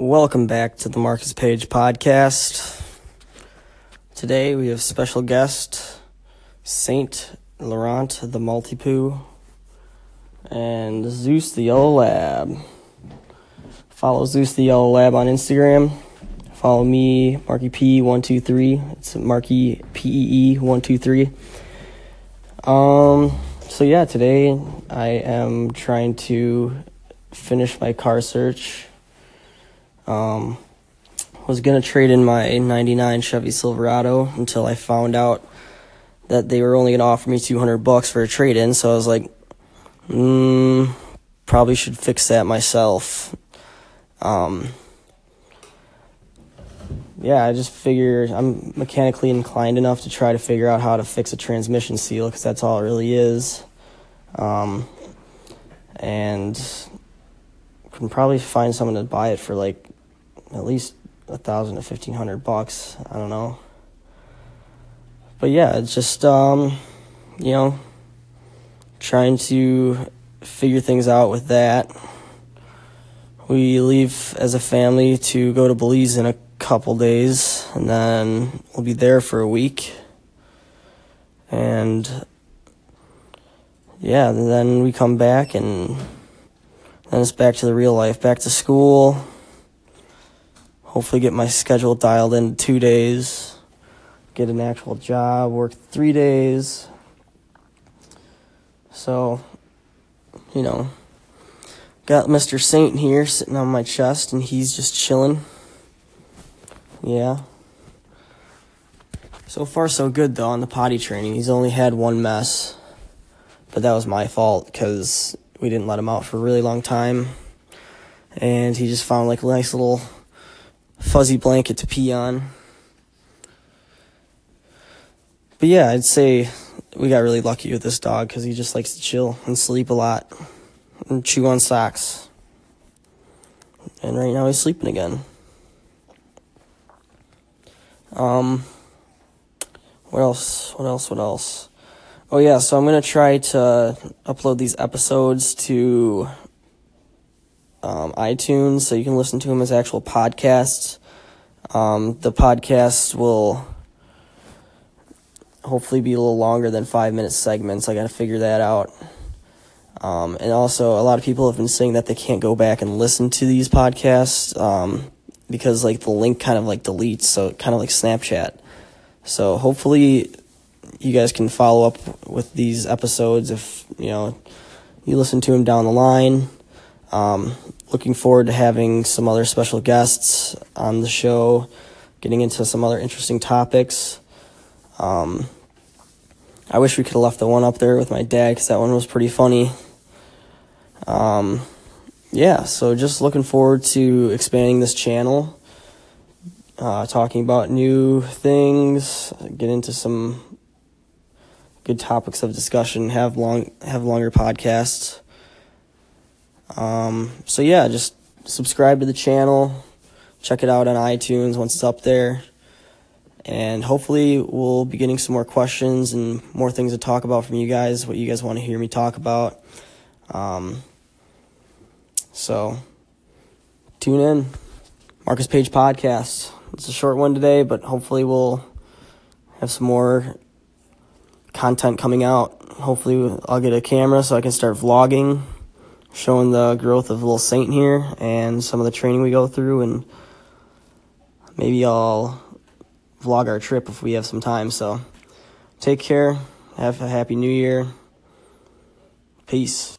Welcome back to the Marcus Page podcast. Today we have special guest Saint Laurent the Maltipoo and Zeus the Yellow Lab. Follow Zeus the Yellow Lab on Instagram. Follow me, Marky P123. It's Marky PEE123. Um, so yeah, today I am trying to finish my car search. Um, was gonna trade in my 99 Chevy Silverado until I found out that they were only gonna offer me 200 bucks for a trade in. So I was like, mm, probably should fix that myself. Um, yeah, I just figure I'm mechanically inclined enough to try to figure out how to fix a transmission seal because that's all it really is. Um, and can probably find someone to buy it for like at least a thousand to fifteen hundred bucks. I don't know. But yeah, it's just um, you know, trying to figure things out with that. We leave as a family to go to Belize in a couple days, and then we'll be there for a week. And yeah, then we come back, and then it's back to the real life, back to school hopefully get my schedule dialed in two days, get an actual job, work three days. So, you know, got Mr. Saint here sitting on my chest and he's just chilling. Yeah. So far, so good though on the potty training. He's only had one mess, but that was my fault because we didn't let him out for a really long time. And he just found like a nice little fuzzy blanket to pee on. But yeah, I'd say we got really lucky with this dog because he just likes to chill and sleep a lot and chew on socks. And right now he's sleeping again. Um, what else? What else? What else? Oh yeah, so I'm gonna try to upload these episodes to um, iTunes, so you can listen to them as actual podcasts. Um, the podcast will hopefully be a little longer than five minute segments. I got to figure that out. Um, and also, a lot of people have been saying that they can't go back and listen to these podcasts um, because like the link kind of like deletes, so kind of like Snapchat. So hopefully, you guys can follow up with these episodes if you know you listen to them down the line. Um, looking forward to having some other special guests on the show, getting into some other interesting topics. Um, I wish we could have left the one up there with my dad because that one was pretty funny. Um, yeah, so just looking forward to expanding this channel, uh, talking about new things, get into some good topics of discussion, have long have longer podcasts. Um, so yeah, just subscribe to the channel, check it out on iTunes once it's up there, and hopefully we'll be getting some more questions and more things to talk about from you guys. What you guys want to hear me talk about. Um, so tune in, Marcus Page podcast. It's a short one today, but hopefully we'll have some more content coming out. Hopefully I'll get a camera so I can start vlogging showing the growth of little Saint here and some of the training we go through, and maybe I'll vlog our trip if we have some time. So take care. Have a happy new year. Peace.